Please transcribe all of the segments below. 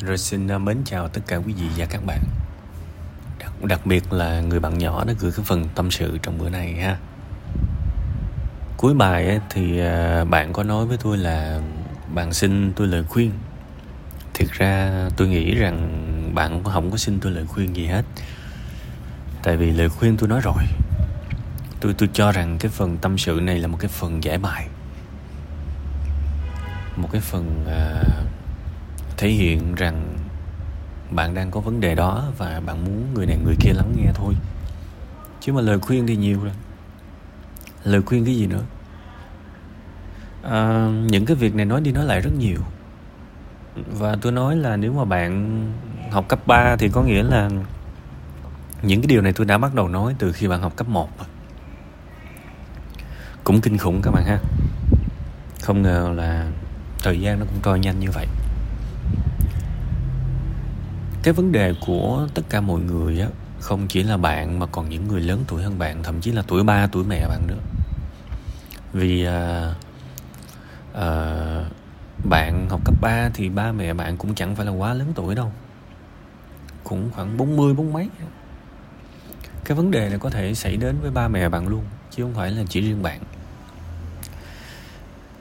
Rồi xin à, mến chào tất cả quý vị và các bạn. Đặc, đặc biệt là người bạn nhỏ đã gửi cái phần tâm sự trong bữa này ha. Cuối bài ấy, thì à, bạn có nói với tôi là bạn xin tôi lời khuyên. Thực ra tôi nghĩ rằng bạn cũng không có xin tôi lời khuyên gì hết. Tại vì lời khuyên tôi nói rồi. Tôi tôi cho rằng cái phần tâm sự này là một cái phần giải bài. Một cái phần uh, thể hiện rằng bạn đang có vấn đề đó và bạn muốn người này người kia lắng nghe thôi. Chứ mà lời khuyên thì nhiều rồi. Lời khuyên cái gì nữa? À, những cái việc này nói đi nói lại rất nhiều. Và tôi nói là nếu mà bạn học cấp 3 thì có nghĩa là những cái điều này tôi đã bắt đầu nói từ khi bạn học cấp 1 cũng kinh khủng các bạn ha. Không ngờ là thời gian nó cũng trôi nhanh như vậy cái vấn đề của tất cả mọi người á không chỉ là bạn mà còn những người lớn tuổi hơn bạn thậm chí là tuổi ba tuổi mẹ bạn nữa. Vì à, à, bạn học cấp 3 thì ba mẹ bạn cũng chẳng phải là quá lớn tuổi đâu. Cũng khoảng 40 bốn mấy. Cái vấn đề này có thể xảy đến với ba mẹ bạn luôn chứ không phải là chỉ riêng bạn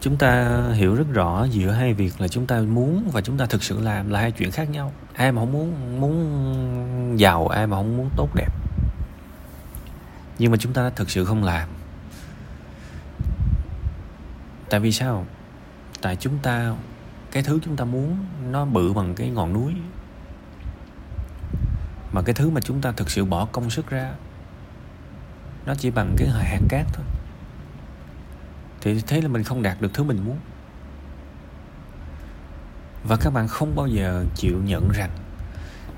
chúng ta hiểu rất rõ giữa hai việc là chúng ta muốn và chúng ta thực sự làm là hai chuyện khác nhau. Ai mà không muốn muốn giàu, ai mà không muốn tốt đẹp. Nhưng mà chúng ta thực sự không làm. Tại vì sao? Tại chúng ta, cái thứ chúng ta muốn nó bự bằng cái ngọn núi. Mà cái thứ mà chúng ta thực sự bỏ công sức ra, nó chỉ bằng cái hạt cát thôi thì thế là mình không đạt được thứ mình muốn. Và các bạn không bao giờ chịu nhận rằng,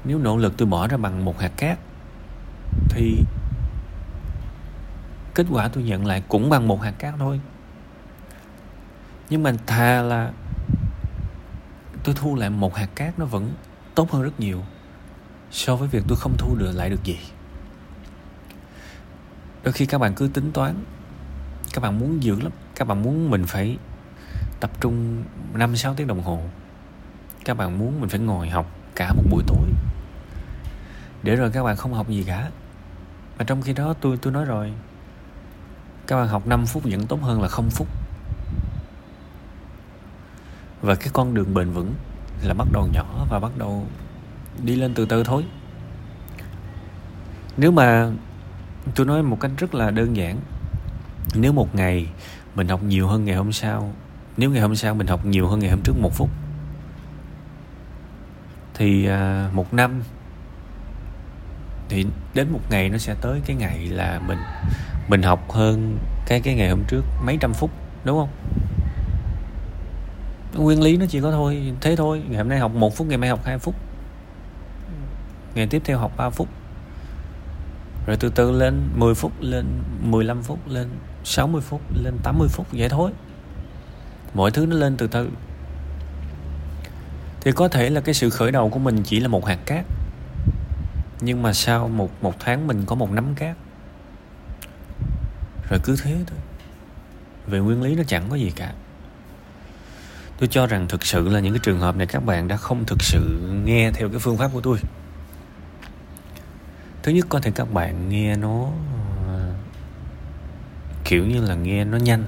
nếu nỗ lực tôi bỏ ra bằng một hạt cát, thì kết quả tôi nhận lại cũng bằng một hạt cát thôi. Nhưng mà thà là tôi thu lại một hạt cát nó vẫn tốt hơn rất nhiều so với việc tôi không thu được lại được gì. Đôi khi các bạn cứ tính toán, các bạn muốn dữ lắm các bạn muốn mình phải tập trung 5 6 tiếng đồng hồ. Các bạn muốn mình phải ngồi học cả một buổi tối. Để rồi các bạn không học gì cả. Mà trong khi đó tôi tôi nói rồi, các bạn học 5 phút vẫn tốt hơn là không phút. Và cái con đường bền vững là bắt đầu nhỏ và bắt đầu đi lên từ từ thôi. Nếu mà tôi nói một cách rất là đơn giản, nếu một ngày mình học nhiều hơn ngày hôm sau. Nếu ngày hôm sau mình học nhiều hơn ngày hôm trước một phút thì à, một năm thì đến một ngày nó sẽ tới cái ngày là mình mình học hơn cái cái ngày hôm trước mấy trăm phút đúng không? Nguyên lý nó chỉ có thôi thế thôi. Ngày hôm nay học một phút ngày mai học hai phút. Ngày tiếp theo học 3 phút. Rồi từ từ lên 10 phút lên 15 phút lên 60 phút lên 80 phút, vậy thôi. Mọi thứ nó lên từ từ. Thì có thể là cái sự khởi đầu của mình chỉ là một hạt cát. Nhưng mà sau một một tháng mình có một nắm cát. Rồi cứ thế thôi. Về nguyên lý nó chẳng có gì cả. Tôi cho rằng thực sự là những cái trường hợp này các bạn đã không thực sự nghe theo cái phương pháp của tôi. Thứ nhất, có thể các bạn nghe nó kiểu như là nghe nó nhanh.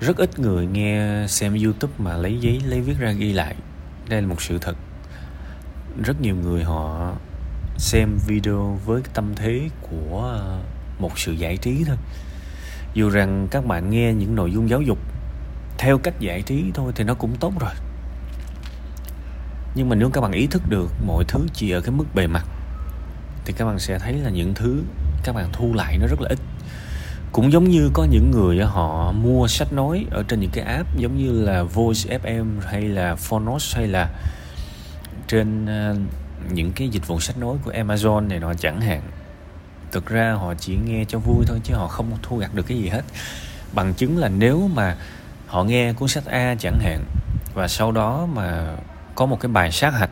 Rất ít người nghe xem youtube mà lấy giấy, lấy viết ra ghi lại. Đây là một sự thật. Rất nhiều người họ xem video với tâm thế của một sự giải trí thôi. Dù rằng các bạn nghe những nội dung giáo dục theo cách giải trí thôi thì nó cũng tốt rồi. Nhưng mà nếu các bạn ý thức được mọi thứ chỉ ở cái mức bề mặt, thì các bạn sẽ thấy là những thứ các bạn thu lại nó rất là ít cũng giống như có những người họ mua sách nói ở trên những cái app, giống như là Voice FM hay là Phonos hay là trên ờ, những cái dịch vụ sách nói của Amazon này nọ chẳng hạn. Thực ra họ chỉ nghe cho vui thôi chứ họ không thu gặt được cái gì hết. Bằng chứng là nếu mà họ nghe cuốn sách A chẳng hạn và sau đó mà có một cái bài sát hạch,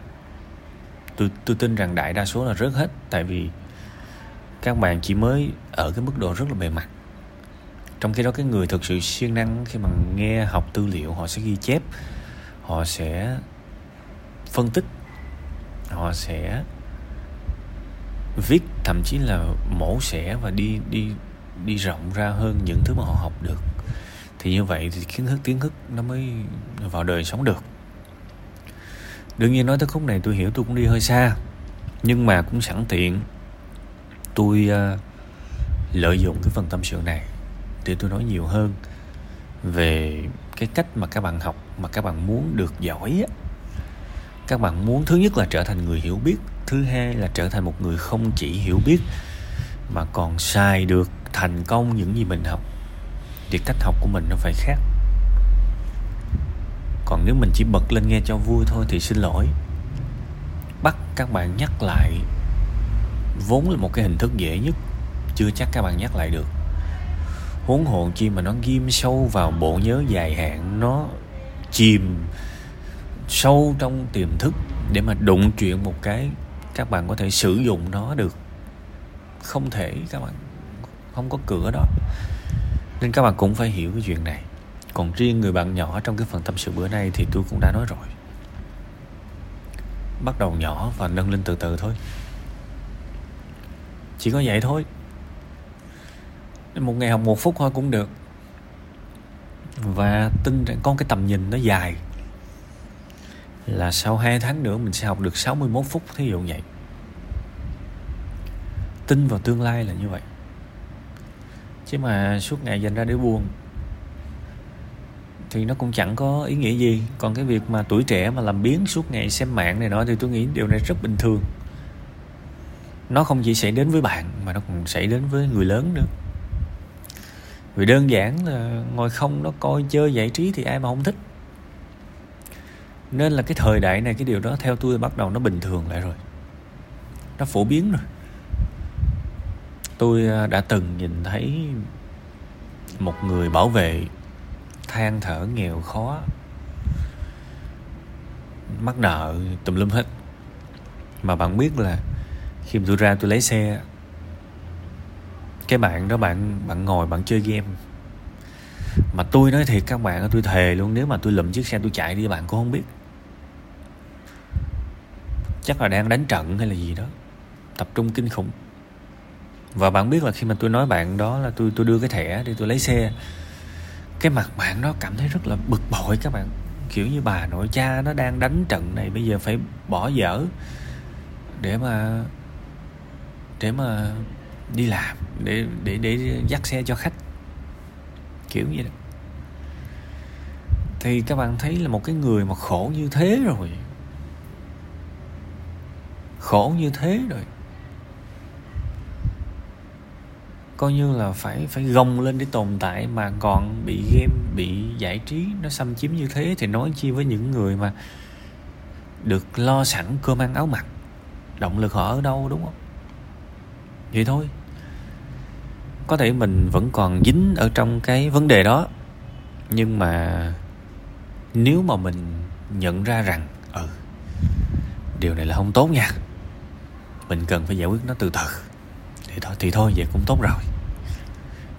tôi tôi tin rằng đại đa số là rớt hết. Tại vì các bạn chỉ mới ở cái mức độ rất là bề mặt trong khi đó cái người thực sự siêng năng khi mà nghe học tư liệu họ sẽ ghi chép họ sẽ phân tích họ sẽ viết thậm chí là mổ xẻ và đi đi đi rộng ra hơn những thứ mà họ học được. Thì như vậy thì kiến thức kiến thức nó mới vào đời sống được. Đương nhiên nói tới khúc này tôi hiểu tôi cũng đi hơi xa nhưng mà cũng sẵn tiện tôi uh, lợi dụng cái phần tâm sự này để tôi nói nhiều hơn về cái cách mà các bạn học, mà các bạn muốn được giỏi á. Các bạn muốn thứ nhất là trở thành người hiểu biết, thứ hai là trở thành một người không chỉ hiểu biết, mà còn xài được thành công những gì mình học. Thì cách học của mình nó phải khác. Còn nếu mình chỉ bật lên nghe cho vui thôi thì xin lỗi. Bắt các bạn nhắc lại vốn là một cái hình thức dễ nhất, chưa chắc các bạn nhắc lại được huống hồn chi mà nó ghim sâu vào bộ nhớ dài hạn, nó chìm sâu trong tiềm thức để mà đụng chuyện một cái, các bạn có thể sử dụng nó được. Không thể, các bạn không có cửa đó. Nên các bạn cũng phải hiểu cái chuyện này. Còn riêng người bạn nhỏ trong cái phần tâm sự bữa nay thì tôi cũng đã nói rồi. Bắt đầu nhỏ và nâng lên từ từ thôi. Chỉ có vậy thôi một ngày học một phút thôi cũng được. Và tin rằng con cái tầm nhìn nó dài. Là sau 2 tháng nữa mình sẽ học được 61 phút, thí dụ vậy. Tin vào tương lai là như vậy. Chứ mà suốt ngày dành ra để buồn, thì nó cũng chẳng có ý nghĩa gì. Còn cái việc mà tuổi trẻ mà làm biến suốt ngày xem mạng này nọ thì tôi nghĩ điều này rất bình thường. Nó không chỉ xảy đến với bạn, mà nó còn xảy đến với người lớn nữa vì đơn giản là ngồi không nó coi chơi, giải trí thì ai mà không thích. Nên là cái thời đại này, cái điều đó theo tôi bắt đầu nó bình thường lại rồi. Nó phổ biến rồi. Tôi à, đã từng nhìn thấy một người bảo vệ than thở nghèo khó, mắc nợ tùm lum hết. Mà bạn biết là khi mà tôi ra tôi lấy xe cái bạn đó bạn bạn ngồi bạn chơi game. Mà tôi nói thiệt các bạn tôi thề luôn, nếu mà tôi lụm chiếc xe tôi chạy đi bạn cũng không biết. Chắc là đang đánh trận hay là gì đó, tập trung kinh khủng. Và bạn biết là khi mà tôi nói bạn đó là tôi tôi đưa cái thẻ để tôi lấy xe. Cái mặt bạn đó cảm thấy rất là bực bội các bạn. Kiểu như bà nội cha nó đang đánh trận này, bây giờ phải bỏ dở để mà để mà đi làm, để để để dắt xe cho khách. Kiểu như đó. Thì các bạn thấy là một cái người mà khổ như thế rồi. Khổ như thế rồi. Coi như là phải phải gồng lên để tồn tại mà còn bị game, bị giải trí nó xâm chiếm như thế thì nói chi với những người mà được lo sẵn cơm ăn áo mặc. Động lực họ ở đâu, đúng không? Vậy thôi. Có thể mình vẫn còn dính ở trong cái vấn đề đó, nhưng mà nếu mà mình nhận ra rằng ừ điều này là không tốt nha, mình cần phải giải quyết nó từ từ. Thì thôi thì thôi, vậy cũng tốt rồi.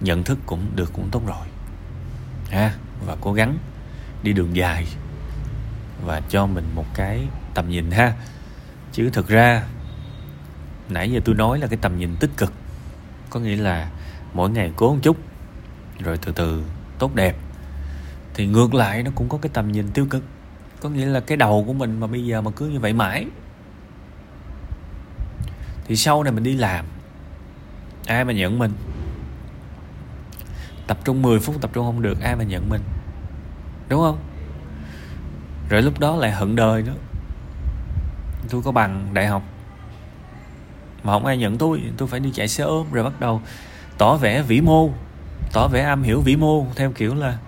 Nhận thức cũng được cũng tốt rồi. Ha, và cố gắng đi đường dài và cho mình một cái tầm nhìn ha. Chứ thực ra nãy giờ tôi nói là cái tầm nhìn tích cực. Có nghĩa là mỗi ngày cố một chút, rồi từ từ tốt đẹp. Thì ngược lại nó cũng có cái tầm nhìn tiêu cực. Có nghĩa là cái đầu của mình mà bây giờ mà cứ như vậy mãi, thì sau này mình đi làm, ai mà nhận mình? Tập trung 10 phút, tập trung không được, ai mà nhận mình? Đúng không? Rồi lúc đó lại hận đời nữa. Tôi có bằng đại học mà không ai nhận tôi tôi phải đi chạy xe ôm rồi bắt đầu tỏ vẻ vĩ mô, tỏ vẻ am hiểu vĩ mô, theo kiểu là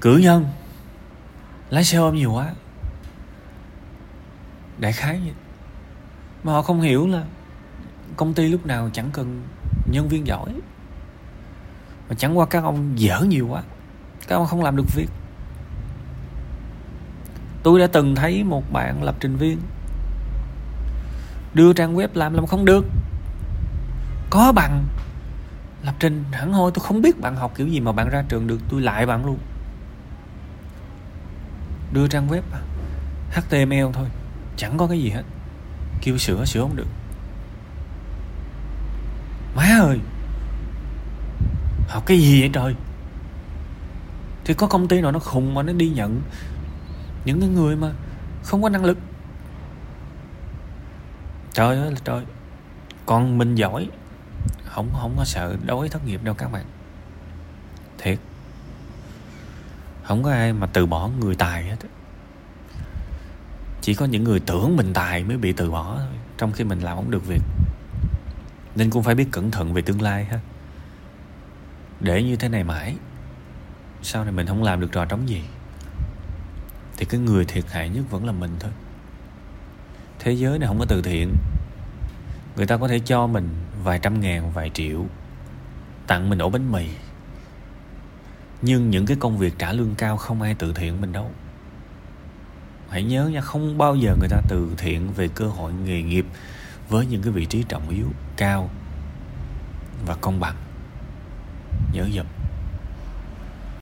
cử nhân, lái xe ôm nhiều quá. Đại khái vậy. Mà họ không hiểu là công ty lúc nào chẳng cần nhân viên giỏi. Mà chẳng qua các ông dở nhiều quá, các ông không làm được việc. Tôi đã từng thấy một bạn lập trình viên đưa trang web làm làm không được. Có bằng. Lập trình, hẳn hoi, tôi không biết bạn học kiểu gì mà bạn ra trường được, tôi lại bạn luôn. Đưa trang web à? html thôi, chẳng có cái gì hết. Kêu sửa sửa không được. Má ơi! Học cái gì vậy trời? Thì có công ty nào nó khùng mà nó đi nhận những cái người mà không có năng lực? Trời ơi, là trời. Còn mình giỏi. Không không có sợ đói thất nghiệp đâu các bạn. Thiệt. Không có ai mà từ bỏ người tài hết. Chỉ có những người tưởng mình tài mới bị từ bỏ thôi, trong khi mình làm không được việc. Nên cũng phải biết cẩn thận về tương lai ha. Để như thế này mãi, sau này mình không làm được trò trống gì. Thì cái người thiệt hại nhất vẫn là mình thôi thế giới này không có từ thiện. Người ta có thể cho mình vài trăm ngàn, vài triệu, tặng mình ổ bánh mì. Nhưng những cái công việc trả lương cao không ai từ thiện mình đâu. Hãy nhớ nha, không bao giờ người ta từ thiện về cơ hội nghề nghiệp với những cái vị trí trọng yếu, cao và công bằng. Nhớ dùm.